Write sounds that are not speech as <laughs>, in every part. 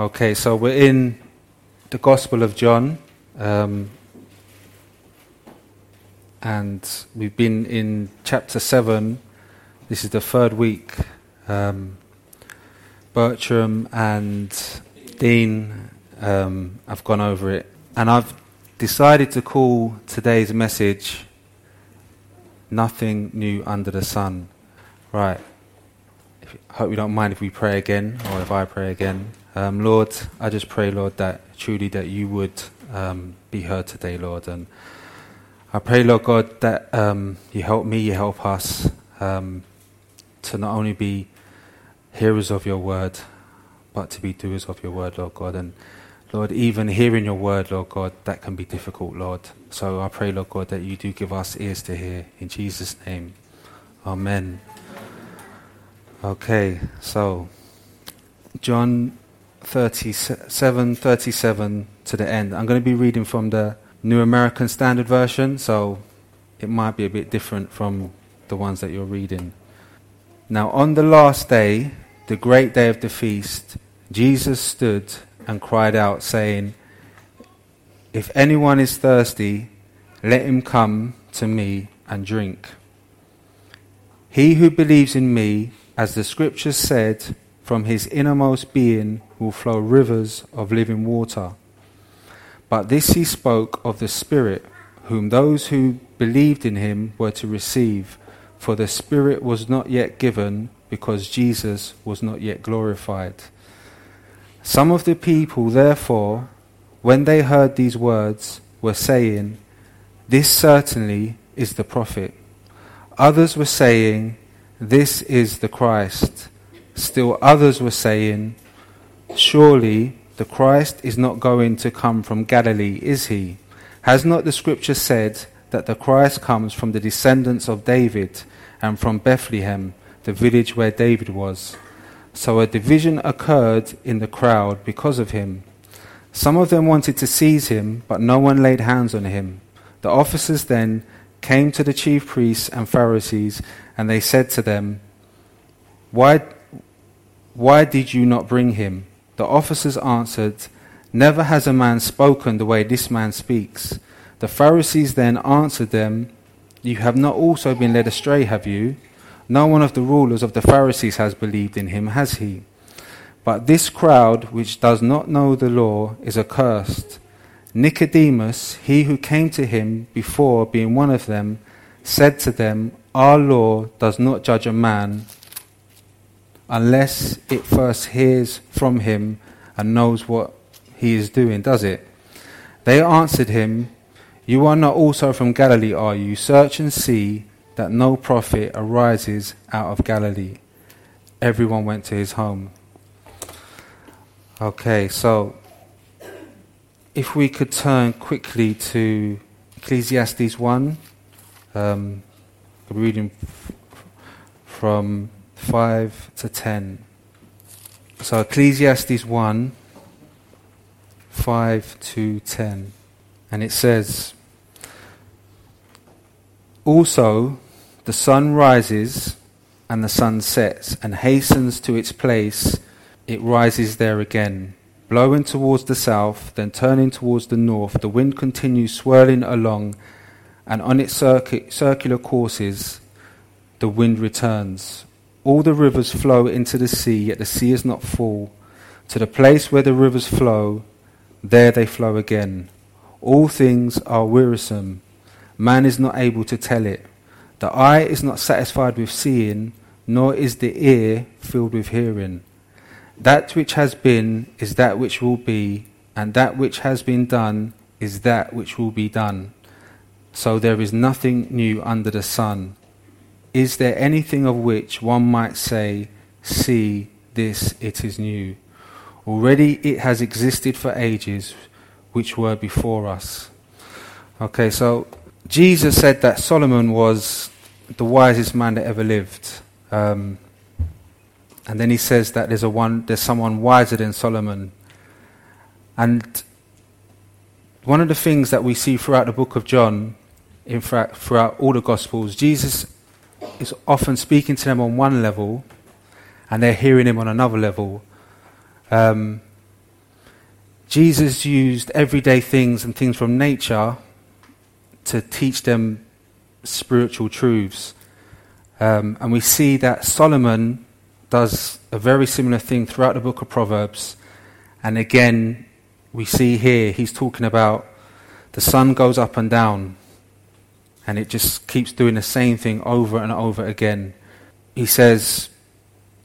Okay, so we're in the Gospel of John, um, and we've been in chapter 7. This is the third week. Um, Bertram and Dean um, have gone over it, and I've decided to call today's message Nothing New Under the Sun. Right. Hope you don't mind if we pray again, or if I pray again. Um, Lord, I just pray, Lord, that truly that you would um, be heard today, Lord. And I pray, Lord God, that um, you help me, you help us um, to not only be hearers of your word, but to be doers of your word, Lord God. And Lord, even hearing your word, Lord God, that can be difficult, Lord. So I pray, Lord God, that you do give us ears to hear. In Jesus' name, Amen. Okay, so John 37, 37 to the end. I'm going to be reading from the New American Standard Version, so it might be a bit different from the ones that you're reading. Now, on the last day, the great day of the feast, Jesus stood and cried out, saying, If anyone is thirsty, let him come to me and drink. He who believes in me, as the scriptures said, from his innermost being will flow rivers of living water. But this he spoke of the Spirit, whom those who believed in him were to receive, for the Spirit was not yet given, because Jesus was not yet glorified. Some of the people, therefore, when they heard these words, were saying, This certainly is the prophet. Others were saying, This is the Christ. Still others were saying, Surely the Christ is not going to come from Galilee, is he? Has not the scripture said that the Christ comes from the descendants of David and from Bethlehem, the village where David was? So a division occurred in the crowd because of him. Some of them wanted to seize him, but no one laid hands on him. The officers then came to the chief priests and Pharisees, and they said to them, Why why did you not bring him? The officers answered, Never has a man spoken the way this man speaks. The Pharisees then answered them, You have not also been led astray, have you? No one of the rulers of the Pharisees has believed in him, has he? But this crowd, which does not know the law, is accursed. Nicodemus, he who came to him before, being one of them, said to them, Our law does not judge a man unless it first hears from him and knows what he is doing, does it? They answered him, You are not also from Galilee, are you? Search and see that no prophet arises out of Galilee. Everyone went to his home. Okay, so if we could turn quickly to Ecclesiastes 1, um, reading from 5 to 10. So Ecclesiastes 1 5 to 10. And it says, Also the sun rises and the sun sets and hastens to its place, it rises there again. Blowing towards the south, then turning towards the north, the wind continues swirling along, and on its circuit, circular courses, the wind returns. All the rivers flow into the sea, yet the sea is not full. To the place where the rivers flow, there they flow again. All things are wearisome. Man is not able to tell it. The eye is not satisfied with seeing, nor is the ear filled with hearing. That which has been is that which will be, and that which has been done is that which will be done. So there is nothing new under the sun. Is there anything of which one might say, See, this it is new? Already it has existed for ages which were before us. Okay, so Jesus said that Solomon was the wisest man that ever lived. Um, and then he says that there's, a one, there's someone wiser than Solomon. And one of the things that we see throughout the book of John, in fact, throughout all the Gospels, Jesus is often speaking to them on one level and they're hearing him on another level. Um, Jesus used everyday things and things from nature to teach them spiritual truths. Um, and we see that Solomon does a very similar thing throughout the book of Proverbs. And again, we see here he's talking about the sun goes up and down, and it just keeps doing the same thing over and over again. He says,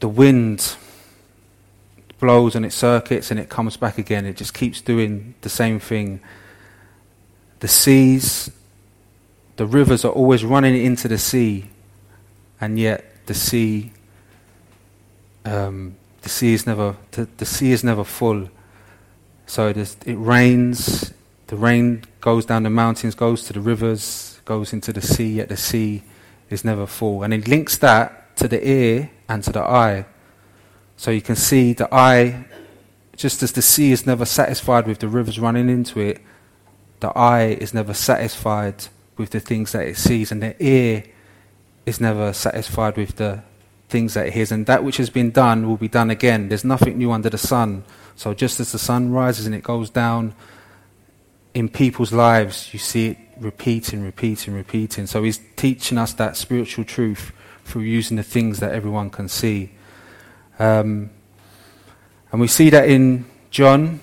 The wind blows and it circuits and it comes back again. It just keeps doing the same thing. The seas, the rivers are always running into the sea, and yet the sea, um, the sea is never, the, the sea is never full. So it, it rains, the rain goes down the mountains, goes to the rivers, goes into the sea, yet the sea is never full. And he links that to the ear and to the eye. So you can see the eye, just as the sea is never satisfied with the rivers running into it, the eye is never satisfied with the things that it sees, and the ear is never satisfied with the things that it hears. And that which has been done will be done again. There's nothing new under the sun. So just as the sun rises and it goes down, in people's lives, you see it repeating, repeating, repeating. So he's teaching us that spiritual truth through using the things that everyone can see. Um, and we see that in John.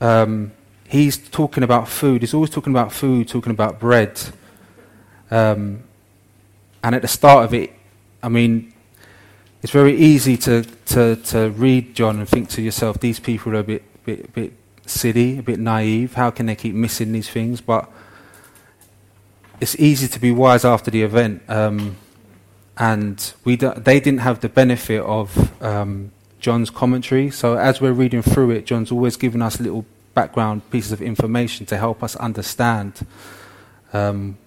Um, he's talking about food. He's always talking about food, talking about bread. Um, and at the start of it, I mean, it's very easy to, to, to read John and think to yourself, these people are a bit, bit, bit silly, a bit naive. How can they keep missing these things? But it's easy to be wise after the event. Um, and we do, they didn't have the benefit of um, John's commentary. So as we're reading through it, John's always giving us little background pieces of information to help us understand um,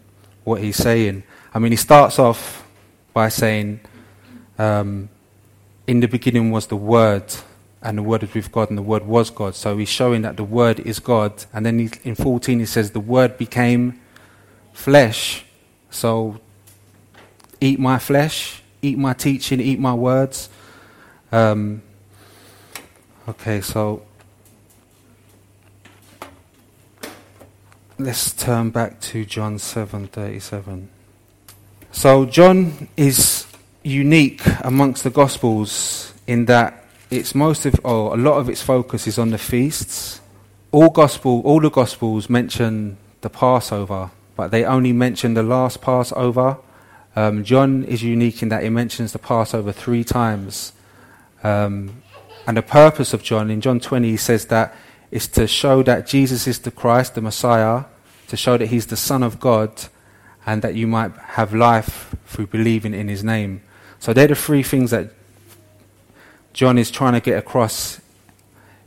what he's saying. I mean, he starts off by saying, um, "In the beginning was the Word." and the Word was with God, and the Word was God. So he's showing that the Word is God. And then he, in 14 he says, The Word became flesh. So eat my flesh, eat my teaching, eat my words. Um, okay, so let's turn back to John 7:37. So John is unique amongst the gospels in that it's most of or a lot of its focus is on the feasts. All gospel all the gospels mention the Passover, but they only mention the last Passover um, John is unique in that he mentions the Passover three times. Um, and the purpose of John, in John 20, he says that is to show that Jesus is the Christ, the Messiah, to show that he's the Son of God, and that you might have life through believing in his name. So they're the three things that John is trying to get across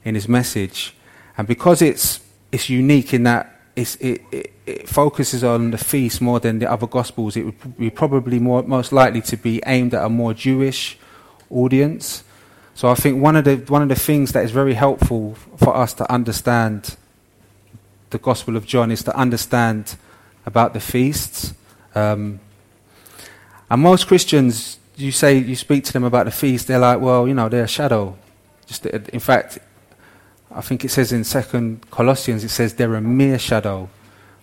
in his message. And because it's, it's unique in that it, it, it, focuses on the feast more than the other gospels. It would be probably more, most likely to be aimed at a more Jewish audience. So I think one of the one of the things that is very helpful for us to understand the Gospel of John is to understand about the feasts. Um, and most Christians, you say you speak to them about the feast, they're like, well, you know, they're a shadow. Just in fact, I think it says in Second Colossians, it says they're a mere shadow.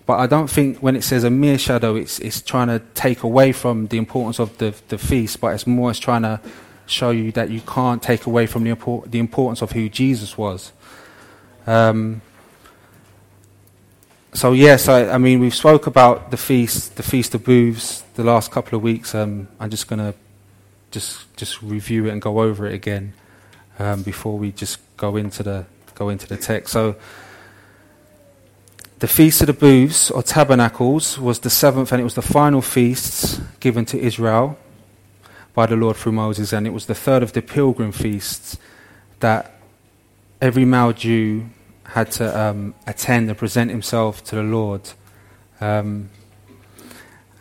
But I don't think when it says a mere shadow, it's, it's trying to take away from the importance of the, the feast, but it's more it's trying to show you that you can't take away from the, import, the importance of who Jesus was. Um, so yes, I, I, mean we've spoke about the feast, the feast of booths, the last couple of weeks. Um, I'm just going to just just review it and go over it again um, before we just go into the go into the text. So, the Feast of the Booths, or Tabernacles, was the seventh and it was the final feasts given to Israel by the Lord through Moses, and it was the third of the pilgrim feasts that every male Jew had to um, attend and present himself to the Lord. Um,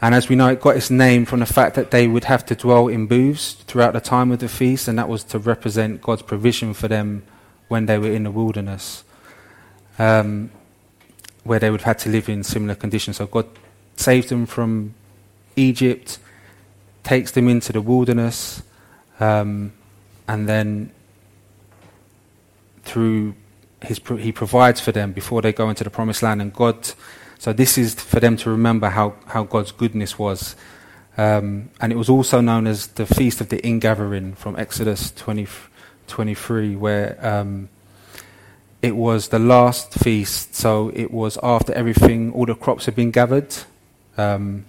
and as we know, it got its name from the fact that they would have to dwell in booths throughout the time of the feast, and that was to represent God's provision for them when they were in the wilderness, um, where they would have had to live in similar conditions. So God saves them from Egypt, takes them into the wilderness, um, and then through he provides for them before they go into the promised land. And God, so this is for them to remember how, how God's goodness was. Um, and it was also known as the Feast of the Ingathering from Exodus 20, 23, where um, it was the last feast. So it was after everything, all the crops had been gathered. Um,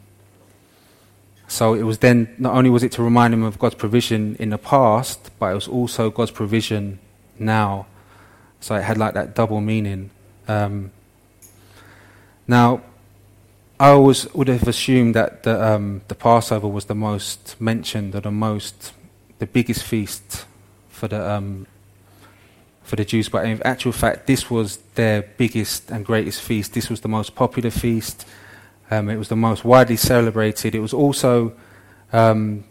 so it was then, not only was it to remind him of God's provision in the past, but it was also God's provision now. So it had like that double meaning. Um, now, I always would have assumed that the, um, the Passover was the most mentioned or the most, the biggest feast for the um, for the Jews. But in actual fact, this was their biggest and greatest feast. This was the most popular feast. Um, it was the most widely celebrated. It was also um,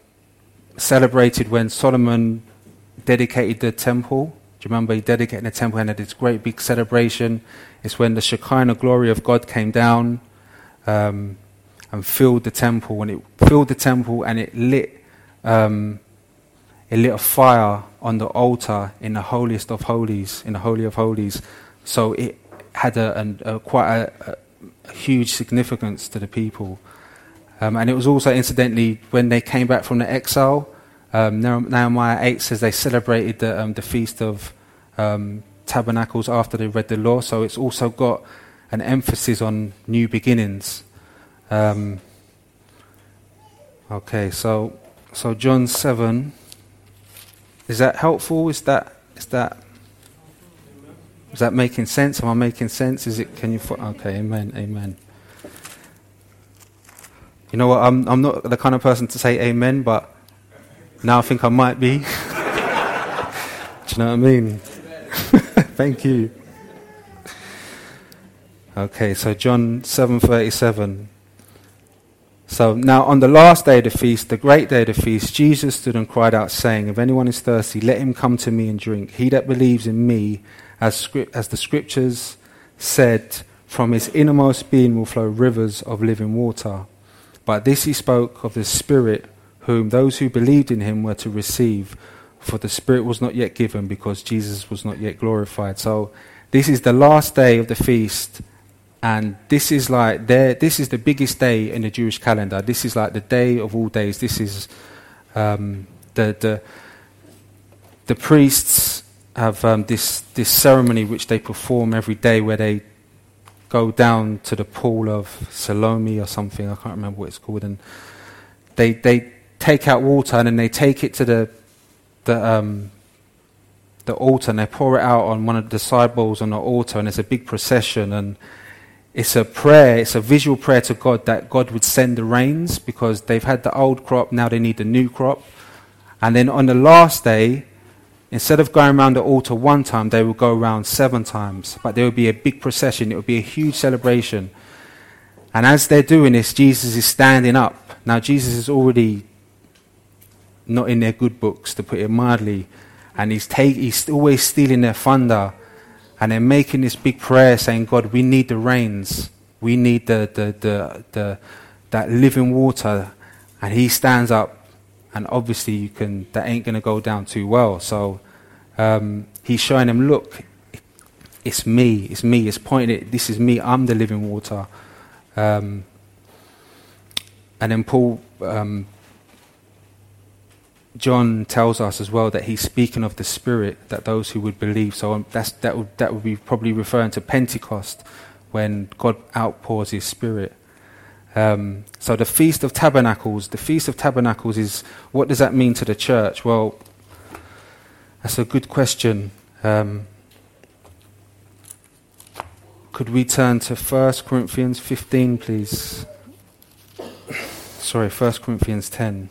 celebrated when Solomon dedicated the temple. Do you remember he dedicated the temple and had this great big celebration? It's when the Shekinah glory of God came down um, and filled the temple. When it filled the temple and it lit, um, it lit a fire on the altar in the holiest of holies, in the holy of holies. So it had a, a, a quite a, huge significance to the people. Um, and it was also, incidentally, when they came back from the exile, um, Nehemiah 8 says they celebrated the, um, the Feast of um, Tabernacles after they read the law. So it's also got an emphasis on new beginnings. Um, okay, so so John 7. Is that helpful? Is that is that is that making sense? Am I making sense? Is it? Can you? Okay. Amen. Amen. You know what? I'm I'm not the kind of person to say amen, but now I think I might be. <laughs> Do you know what I mean? <laughs> Thank you. Okay, so John 7:37. So now on the last day of the feast, the great day of the feast, Jesus stood and cried out saying, if anyone is thirsty, let him come to me and drink. He that believes in me, as, script, as the scriptures said, from his innermost being will flow rivers of living water. But this he spoke of the Spirit, whom those who believed in him were to receive, for the Spirit was not yet given because Jesus was not yet glorified. So this is the last day of the feast, and this is like this is the biggest day in the Jewish calendar. This is like the day of all days. This is um, the the the priests have um, this this ceremony which they perform every day, where they go down to the pool of Salome or something. I can't remember what it's called, and they they take out water and then they take it to the the um, the altar and they pour it out on one of the sidewalls on the altar, and it's a big procession and. It's a prayer, it's a visual prayer to God that God would send the rains because they've had the old crop, now they need the new crop. And then on the last day, Instead of going around the altar one time, they would go around seven times. But there would be a big procession, it would be a huge celebration. And as they're doing this, Jesus is standing up. Now, Jesus is already not in their good books, to put it mildly. And he's, take, he's always stealing their thunder. And they're making this big prayer saying, God, we need the rains. We need the, the, the, the, that living water. And he stands up and obviously you can that ain't going to go down too well. So um, he's showing them, look, it's me, it's me, it's pointing it. This is me. I'm the living water. Um, and then Paul, um, John tells us as well that he's speaking of the Spirit that those who would believe. So um, that's, that would that would be probably referring to Pentecost when God outpours His Spirit. Um, so the Feast of Tabernacles, the Feast of Tabernacles is, what does that mean to the church? Well, that's a good question. Um, could we turn to 1 Corinthians 15, please? Sorry, 1 Corinthians 10.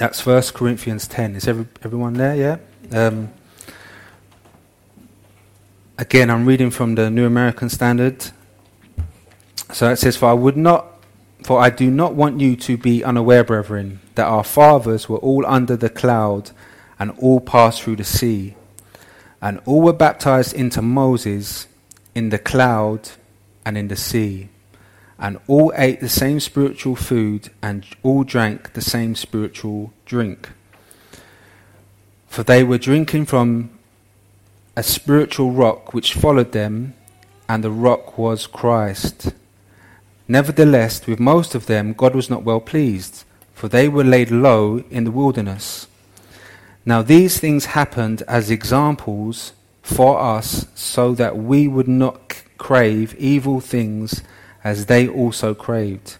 That's 1 Corinthians 10. Is every, everyone there? Yeah? Um, again, I'm reading from the New American Standard. So it says, For I would not for I do not want you to be unaware, brethren, that our fathers were all under the cloud and all passed through the sea, and all were baptized into Moses in the cloud and in the sea, and all ate the same spiritual food and all drank the same spiritual drink. For they were drinking from a spiritual rock which followed them, and the rock was Christ. Nevertheless, with most of them, God was not well pleased, for they were laid low in the wilderness. Now, these things happened as examples for us, so that we would not crave evil things as they also craved.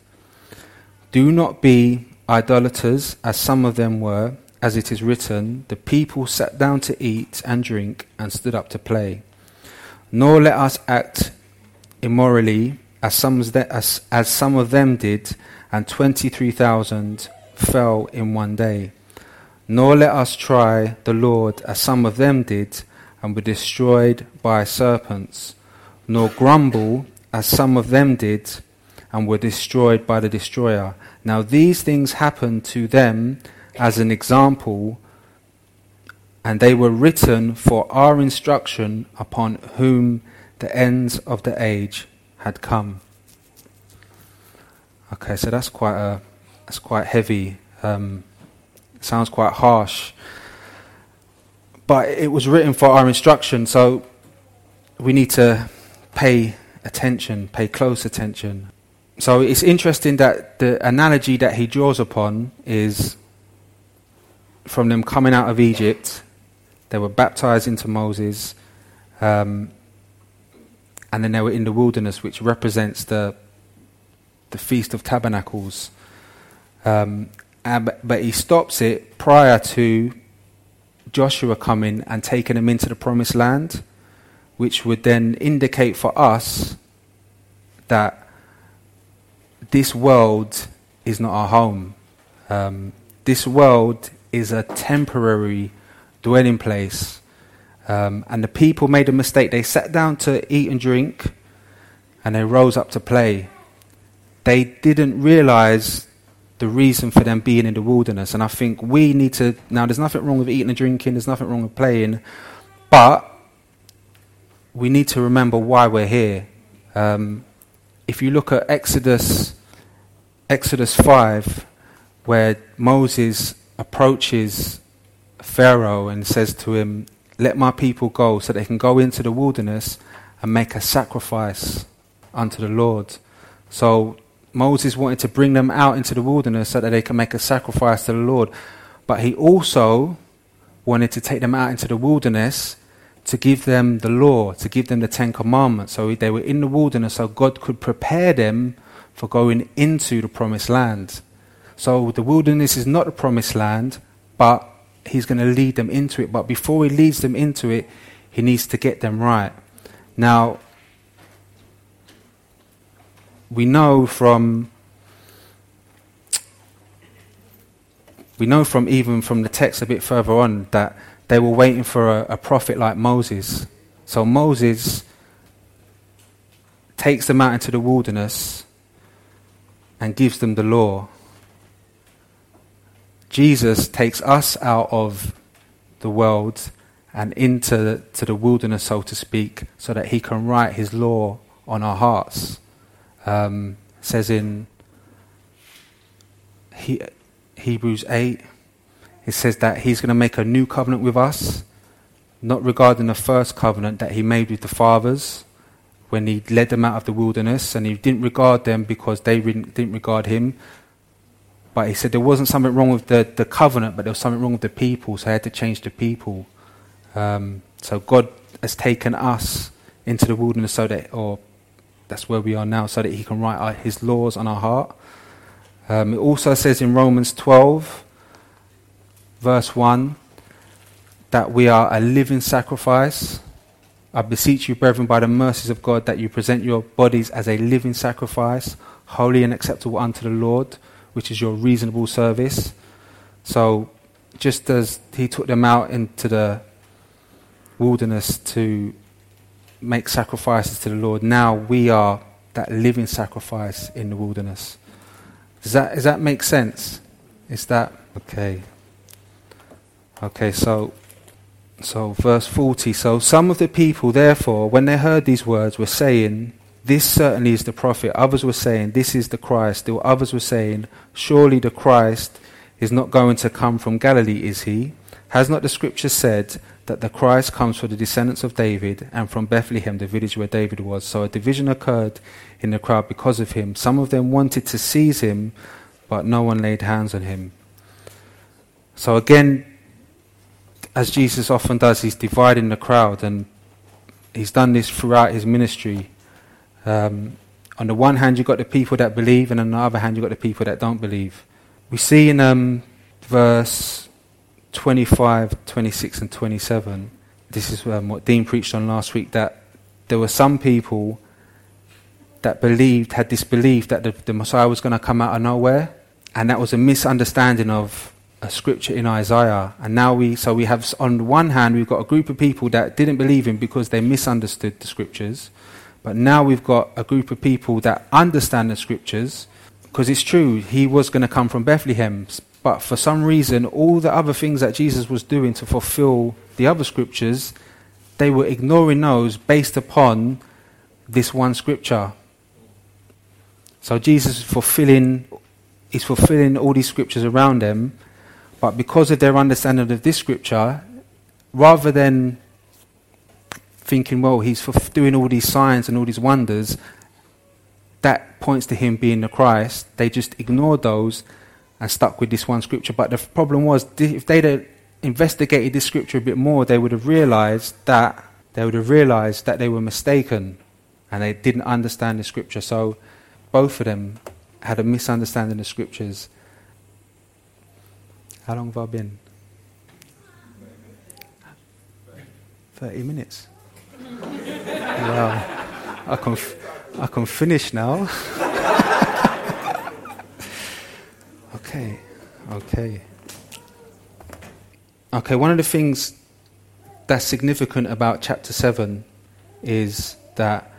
Do not be idolaters, as some of them were, as it is written, the people sat down to eat and drink and stood up to play. Nor let us act immorally, as some, as, as some of them did, and 23,000 fell in one day. Nor let us try the Lord, as some of them did, and were destroyed by serpents. Nor grumble, as some of them did, and were destroyed by the destroyer. Now these things happened to them as an example, and they were written for our instruction upon whom the ends of the age had come. Okay, so that's quite a that's quite heavy. Um, sounds quite harsh, but it was written for our instruction. So we need to pay attention, pay close attention. So it's interesting that the analogy that he draws upon is from them coming out of Egypt. They were baptized into Moses, um, and then they were in the wilderness, which represents the the Feast of Tabernacles. Um, and, but he stops it prior to Joshua coming and taking them into the promised land, which would then indicate for us that this world is not our home. Um, this world is a temporary dwelling place. Um, and the people made a mistake. They sat down to eat and drink, and they rose up to play. They didn't realize the reason for them being in the wilderness. And I think we need to. Now, there's nothing wrong with eating and drinking, there's nothing wrong with playing, but we need to remember why we're here. Um, if you look at Exodus, Exodus 5, where Moses approaches Pharaoh and says to him, Let my people go so they can go into the wilderness and make a sacrifice unto the Lord. So Moses wanted to bring them out into the wilderness so that they can make a sacrifice to the Lord. But he also wanted to take them out into the wilderness to give them the law, to give them the Ten Commandments. So they were in the wilderness so God could prepare them for going into the promised land. So the wilderness is not the promised land, but He's going to lead them into it. But before He leads them into it, He needs to get them right. Now, we know from we know from even from the text a bit further on that they were waiting for a, a prophet like Moses. So Moses takes them out into the wilderness and gives them the law. Jesus takes us out of the world and into to the wilderness, so to speak, so that he can write his law on our hearts. Um, says in he, Hebrews 8, it says that he's going to make a new covenant with us, not regarding the first covenant that he made with the fathers when he led them out of the wilderness, and he didn't regard them because they didn't regard him. But he said there wasn't something wrong with the, the covenant, but there was something wrong with the people, so he had to change the people. Um, so God has taken us into the wilderness so that, or that's where we are now, so that He can write our, His laws on our heart. Um, it also says in Romans 12, verse 1, that we are a living sacrifice. I beseech you, brethren, by the mercies of God, that you present your bodies as a living sacrifice, holy and acceptable unto the Lord, which is your reasonable service. So, just as He took them out into the wilderness to make sacrifices to the Lord, now we are that living sacrifice in the wilderness. Does that, does that make sense? Is that okay? Okay, so so verse 40 so some of the people therefore when they heard these words were saying this certainly is the prophet others were saying this is the Christ still others were saying surely the Christ is not going to come from Galilee is he has not the scripture said that the Christ comes from the descendants of David and from Bethlehem, the village where David was. So a division occurred in the crowd because of him. Some of them wanted to seize him, but no one laid hands on him. So again, as Jesus often does, he's dividing the crowd, and he's done this throughout his ministry. Um, on the one hand, you've got the people that believe, and on the other hand, you've got the people that don't believe. We see in um, verse 25, 26, and 27, this is um, what Dean preached on last week, that there were some people that believed, had this belief that the, the Messiah was going to come out of nowhere, and that was a misunderstanding of a scripture in Isaiah. And now we, so we have, on one hand, we've got a group of people that didn't believe him because they misunderstood the scriptures, but now we've got a group of people that understand the scriptures, because it's true, he was going to come from Bethlehem, but for some reason, all the other things that Jesus was doing to fulfill the other scriptures, they were ignoring those based upon this one scripture. So Jesus is fulfilling, is fulfilling all these scriptures around them, but because of their understanding of this scripture, rather than thinking, well, he's doing all these signs and all these wonders, that points to him being the Christ, they just ignored those and stuck with this one scripture. But the problem was, if they'd have investigated this scripture a bit more, they would have realized that they would have realized that they were mistaken and they didn't understand the scripture. So both of them had a misunderstanding of scriptures. How long have I been? 30 minutes. wow. I can, f- I can finish now. <laughs> Okay, okay. Okay, one of the things that's significant about chapter 7 is that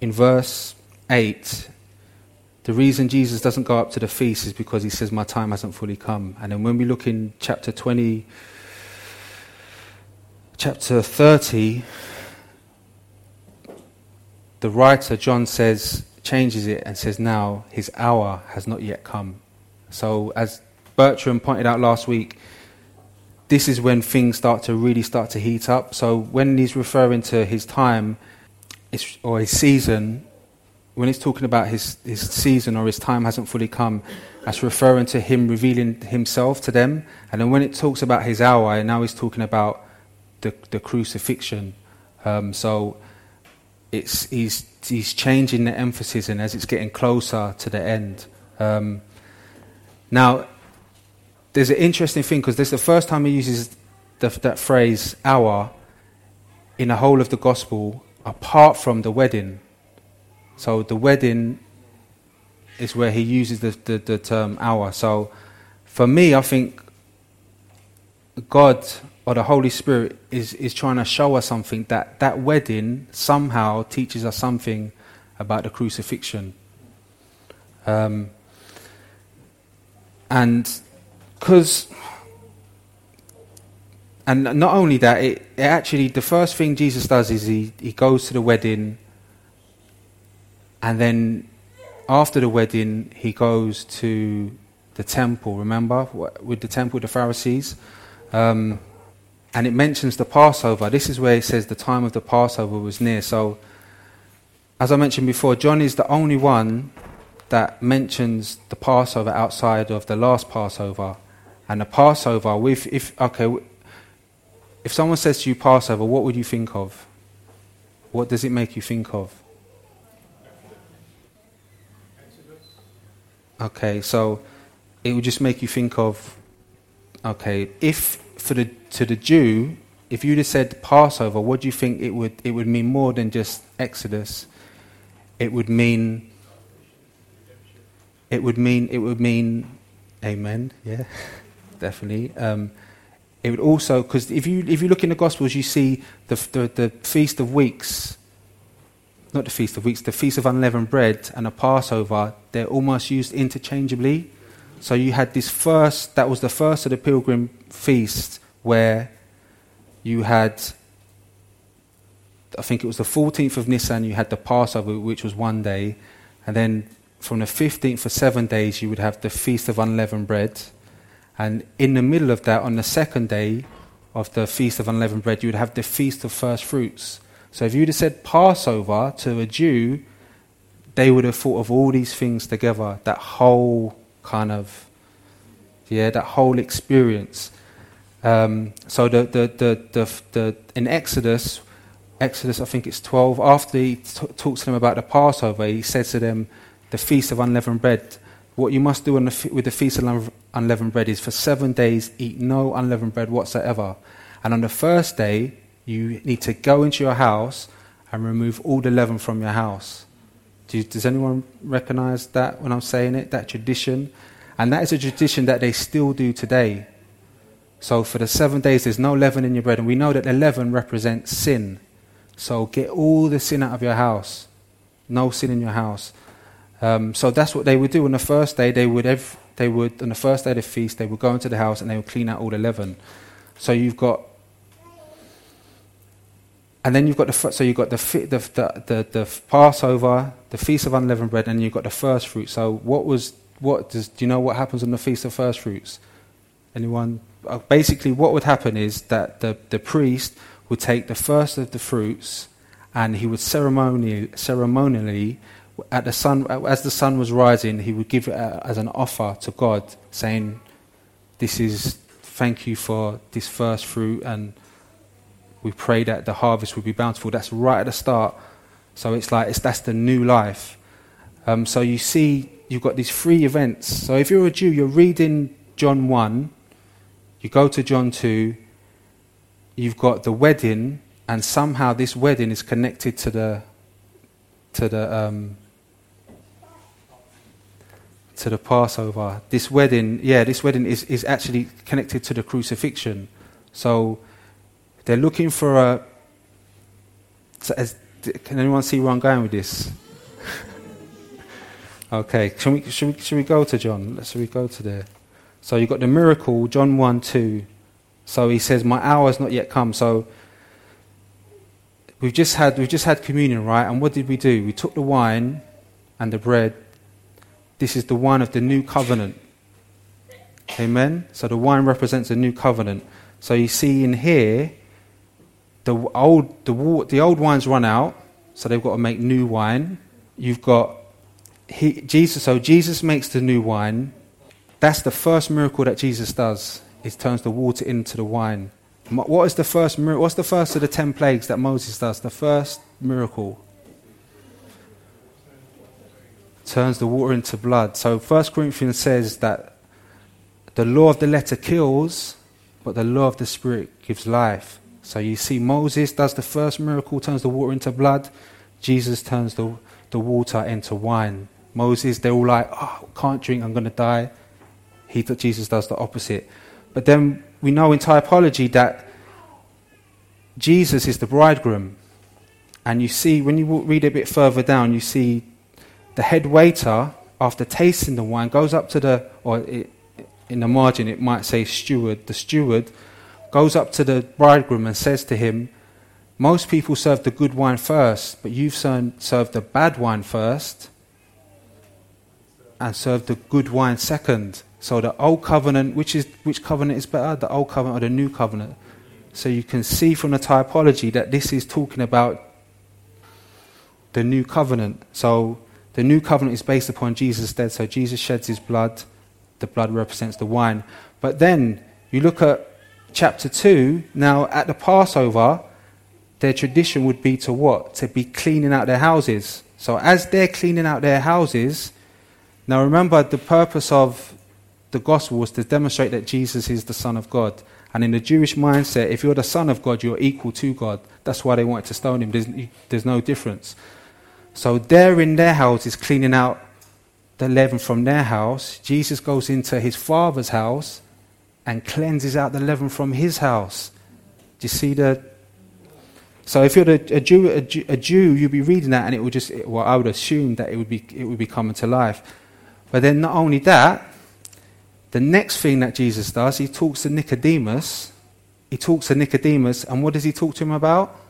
in verse 8, the reason Jesus doesn't go up to the feast is because he says, My time hasn't fully come. And then when we look in chapter 20, chapter 30, the writer, John, says, changes it and says, Now his hour has not yet come. So, as Bertram pointed out last week, this is when things start to really start to heat up. So, when he's referring to his time or his season, when he's talking about his, his season or his time hasn't fully come, that's referring to him revealing himself to them. And then when it talks about his hour, now he's talking about the, the crucifixion. Um, so it's, he's, he's changing the emphasis, and as it's getting closer to the end. Um, now, there's an interesting thing because this is the first time he uses the, that phrase hour in the whole of the gospel apart from the wedding. So the wedding is where he uses the, the, the term hour. So for me, I think God or the Holy Spirit is, is trying to show us something that that wedding somehow teaches us something about the crucifixion. Um, and because and not only that it, it, actually the first thing jesus does is he, he goes to the wedding and then after the wedding he goes to the temple remember with the temple the pharisees um, and it mentions the passover this is where it says the time of the passover was near so as i mentioned before john is the only one that mentions the Passover outside of the last Passover. And the Passover, with, if, okay, if someone says to you Passover, what would you think of? What does it make you think of? Okay, so it would just make you think of, okay, if for the to the Jew, if you just said Passover, what do you think it would it would mean more than just Exodus? It would mean it would mean it would mean amen. Yeah, <laughs> definitely. Um, it would also because if you if you look in the Gospels, you see the, the the feast of weeks, not the feast of weeks, the feast of unleavened bread and the Passover. They're almost used interchangeably. So you had this first that was the first of the pilgrim feast where you had I think it was the 14th of Nisan, you had the Passover, which was one day, and then from the 15th for seven days, you would have the Feast of Unleavened Bread. And in the middle of that, on the second day, of the Feast of Unleavened Bread, you would have the Feast of First Fruits. So if you'd have said Passover to a Jew, they would have thought of all these things together, that whole kind of, yeah, that whole experience. Um, so the, the, the, the, the, in Exodus, Exodus, I think it's 12, after he t- talks to them about the Passover, he says to them, the Feast of Unleavened Bread, what you must do the, with the Feast of Unleavened Bread is for seven days eat no unleavened bread whatsoever. And on the first day, you need to go into your house and remove all the leaven from your house. Do does anyone recognize that when I'm saying it, that tradition? And that is a tradition that they still do today. So for the seven days, there's no leaven in your bread. And we know that the leaven represents sin. So get all the sin out of your house. No sin in your house. Um, so that's what they would do on the first day. They would, they would, on the first day of the feast, they would go into the house and they would clean out all the leaven. So you've got, and then you've got the so you've got the, the the, the Passover, the feast of unleavened bread, and you've got the first fruit. So what was what does do you know what happens on the feast of first fruits? Anyone? Uh, basically, what would happen is that the the priest would take the first of the fruits, and he would ceremonially ceremonially at the sun, as the sun was rising, he would give it as an offer to God, saying, "This is thank you for this first fruit, and we pray that the harvest will be bountiful." That's right at the start. So it's like it's, that's the new life. Um, so you see, you've got these three events. So if you're a Jew, you're reading John one, you go to John two. You've got the wedding, and somehow this wedding is connected to the to the um, to the Passover. This wedding, yeah, this wedding is, is actually connected to the crucifixion. So they're looking for a. So as, can anyone see where I'm going with this? <laughs> okay, should we, should, we, should we go to John? Let's should we go to there? So you've got the miracle, John 1 2. So he says, My hour has not yet come. So we've just had we've just had communion, right? And what did we do? We took the wine and the bread this is the wine of the new covenant. Amen? So the wine represents a new covenant. So you see in here, the old, the, the old wine's run out, so they've got to make new wine. You've got he, Jesus, so Jesus makes the new wine. That's the first miracle that Jesus does. He turns the water into the wine. What is the first miracle? What's the first of the ten plagues that Moses does? The first miracle turns the water into blood. So 1 Corinthians says that the law of the letter kills, but the law of the spirit gives life. So you see, Moses does the first miracle, turns the water into blood. Jesus turns the, the water into wine. Moses, they're all like, oh, can't drink, I'm going to die. He, Jesus does the opposite. But then we know in typology that Jesus is the bridegroom. And you see, when you read a bit further down, you see the head waiter, after tasting the wine, goes up to the, or it, in the margin it might say steward, the steward goes up to the bridegroom and says to him, Most people serve the good wine first, but you've served the bad wine first and served the good wine second. So the old covenant, which is which covenant is better, the old covenant or the new covenant? So you can see from the typology that this is talking about the new covenant. So the new covenant is based upon Jesus' death, so Jesus sheds his blood. The blood represents the wine. But then you look at chapter 2. Now, at the Passover, their tradition would be to what? To be cleaning out their houses. So, as they're cleaning out their houses, now remember the purpose of the gospel was to demonstrate that Jesus is the Son of God. And in the Jewish mindset, if you're the Son of God, you're equal to God. That's why they wanted to stone him. There's, there's no difference. So they're in their houses cleaning out the leaven from their house. Jesus goes into his father's house and cleanses out the leaven from his house. Do you see the? So if you're a, a, Jew, a, Jew, a Jew, you'd be reading that, and it would just. Well, I would assume that it would be it would be coming to life. But then not only that, the next thing that Jesus does, he talks to Nicodemus. He talks to Nicodemus, and what does he talk to him about?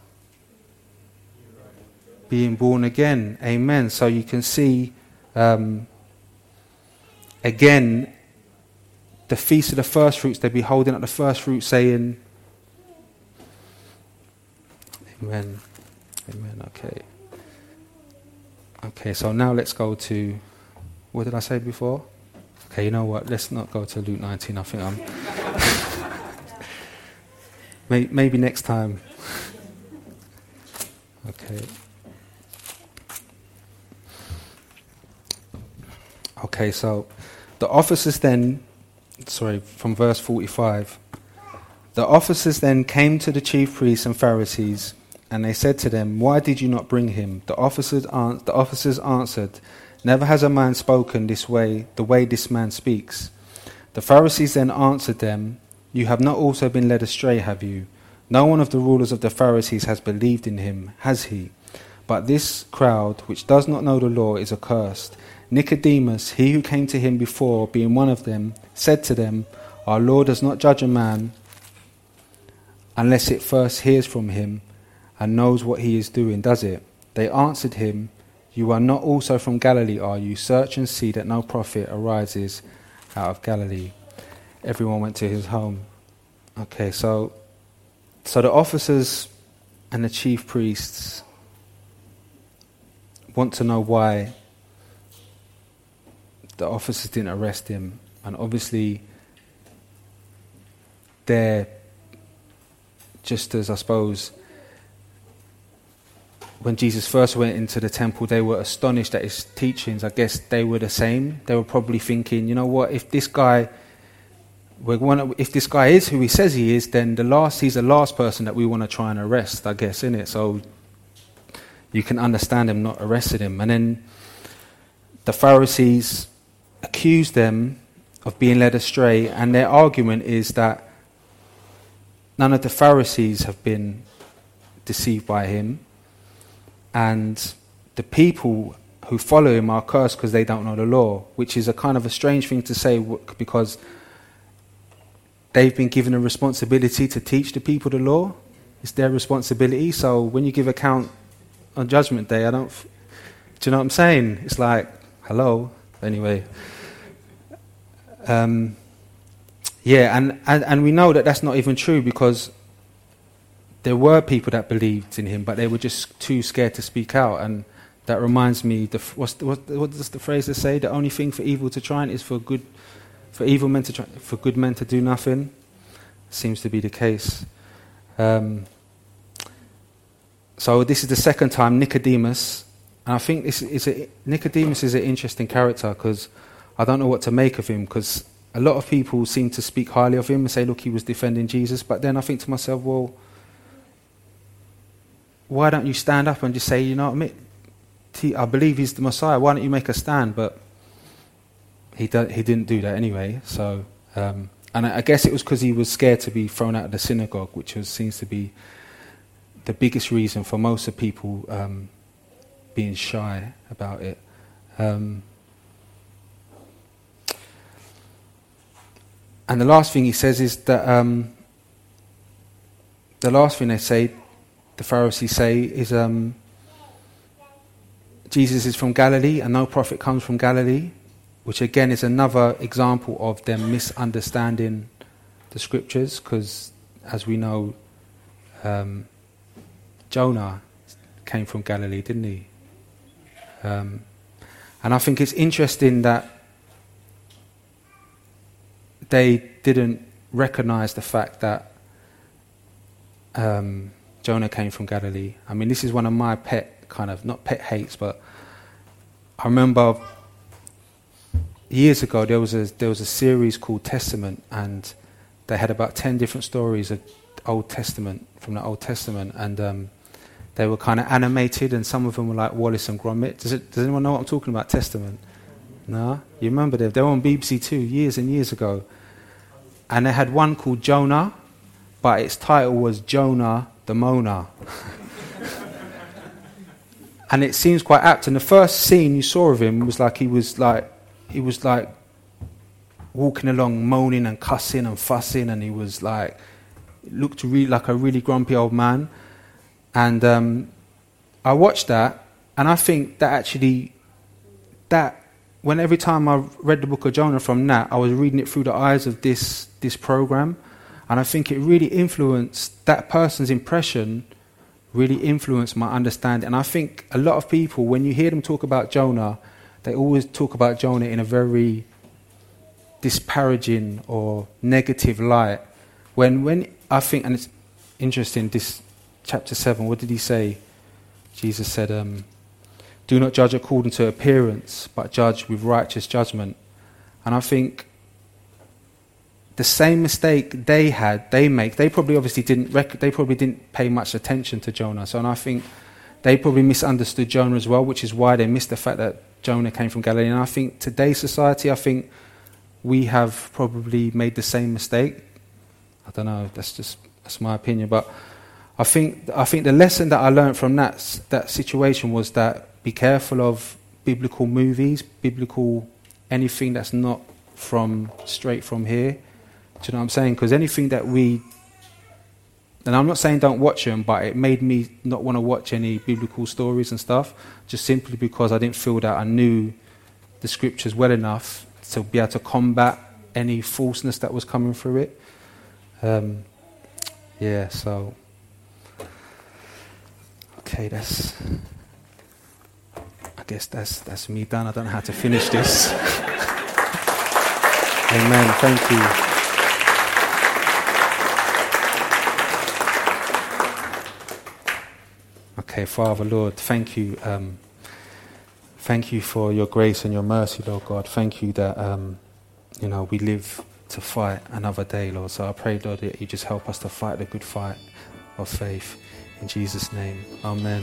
being born again. Amen. So you can see um, again the feast of the first fruits, they'd be holding up the first fruit saying, Amen. Amen. Okay. Okay, so now let's go to. What did I say before? Okay, you know what? Let's not go to Luke 19. I think I'm. <laughs> maybe next time. Okay. Okay, so the officers then, sorry, from verse 45. The officers then came to the chief priests and Pharisees, and they said to them, Why did you not bring him? The officers, an- the officers answered, Never has a man spoken this way, the way this man speaks. The Pharisees then answered them, You have not also been led astray, have you? No one of the rulers of the Pharisees has believed in him, has he? But this crowd, which does not know the law, is accursed. Nicodemus, he who came to him before, being one of them, said to them, Our Lord does not judge a man unless it first hears from him and knows what he is doing, does it? They answered him, You are not also from Galilee, are you? Search and see that no prophet arises out of Galilee. Everyone went to his home. Okay, so so the officers and the chief priests want to know why the officers didn't arrest him, and obviously they're just as I suppose when Jesus first went into the temple, they were astonished at his teachings. I guess they were the same. They were probably thinking, you know what, if this guy if this guy is who he says he is, then the last he's the last person that we want to try and arrest, I guess, in it. So you can understand him not arresting him. And then the Pharisees accuse them of being led astray, and their argument is that none of the Pharisees have been deceived by him, and the people who follow him are cursed because they don't know the law, which is a kind of a strange thing to say because they've been given a responsibility to teach the people the law. It's their responsibility. So when you give account on Judgment Day, I don't. F- do you know what I'm saying? It's like, hello. Anyway. Um, yeah, and, and, and we know that that's not even true because there were people that believed in him, but they were just too scared to speak out. And that reminds me, the, what's the, what, what does the phrase say? The only thing for evil to try and is for good for evil men to try, for good men to do nothing seems to be the case. Um, so this is the second time Nicodemus, and I think this is a, Nicodemus is an interesting character because I don't know what to make of him because a lot of people seem to speak highly of him and say, look, he was defending Jesus. But then I think to myself, well, why don't you stand up and just say, you know what I mean? I believe he's the Messiah. Why don't you make a stand? But he, do, he didn't do that anyway. So, um, and I, guess it was because he was scared to be thrown out of the synagogue, which was, seems to be the biggest reason for most of people um, being shy about it. Um, and the last thing he says is that um, the last thing they say, the Pharisees say, is um, Jesus is from Galilee, and no prophet comes from Galilee which again is another example of them misunderstanding the scriptures, because as we know, um, Jonah came from Galilee, didn't he? Um, and I think it's interesting that they didn't recognize the fact that um, Jonah came from Galilee. I mean, this is one of my pet kind of not pet hates, but I remember years ago there was a there was a series called Testament, and they had about ten different stories of Old Testament from the Old Testament, and um, they were kind of animated, and some of them were like Wallace and Gromit. Does, it, does anyone know what I'm talking about? Testament? No, you remember them? They were on BBC Two years and years ago, and they had one called Jonah, but its title was Jonah the Moaner. <laughs> and it seems quite apt. And the first scene you saw of him was like he was like he was like walking along moaning and cussing and fussing and he was like looked really like a really grumpy old man and um, i watched that and i think that actually that when every time i read the book of jonah from that i was reading it through the eyes of this this program and i think it really influenced that person's impression really influenced my understanding. And I think a lot of people, when you hear them talk about Jonah, they always talk about Jonah in a very disparaging or negative light. When, when I think, and it's interesting, this chapter 7, what did he say? Jesus said, um, Do not judge according to appearance, but judge with righteous judgment. And I think the same mistake they had, they make. They probably obviously didn't. Rec- they probably didn't pay much attention to Jonah. So, and I think they probably misunderstood Jonah as well, which is why they missed the fact that Jonah came from Galilee. And I think today's society, I think we have probably made the same mistake. I don't know. That's just that's my opinion, but I think I think the lesson that I learned from that that situation was that be careful of biblical movies, biblical anything that's not from straight from here do you know what I'm saying? Because anything that we, and I'm not saying don't watch them, but it made me not want to watch any biblical stories and stuff, just simply because I didn't feel that I knew the scriptures well enough to be able to combat any falseness that was coming through it. Um, yeah, so. Okay, that's. I guess that's that's me done. I don't know how to finish this. Amen. Thank you. Okay, Father, Lord, thank you. Um, thank you for your grace and your mercy, Lord God. Thank you that, um, you know, we live to fight another day, Lord. So I pray, Lord, that you just help us to fight the good fight of faith. In Jesus' name, Amen.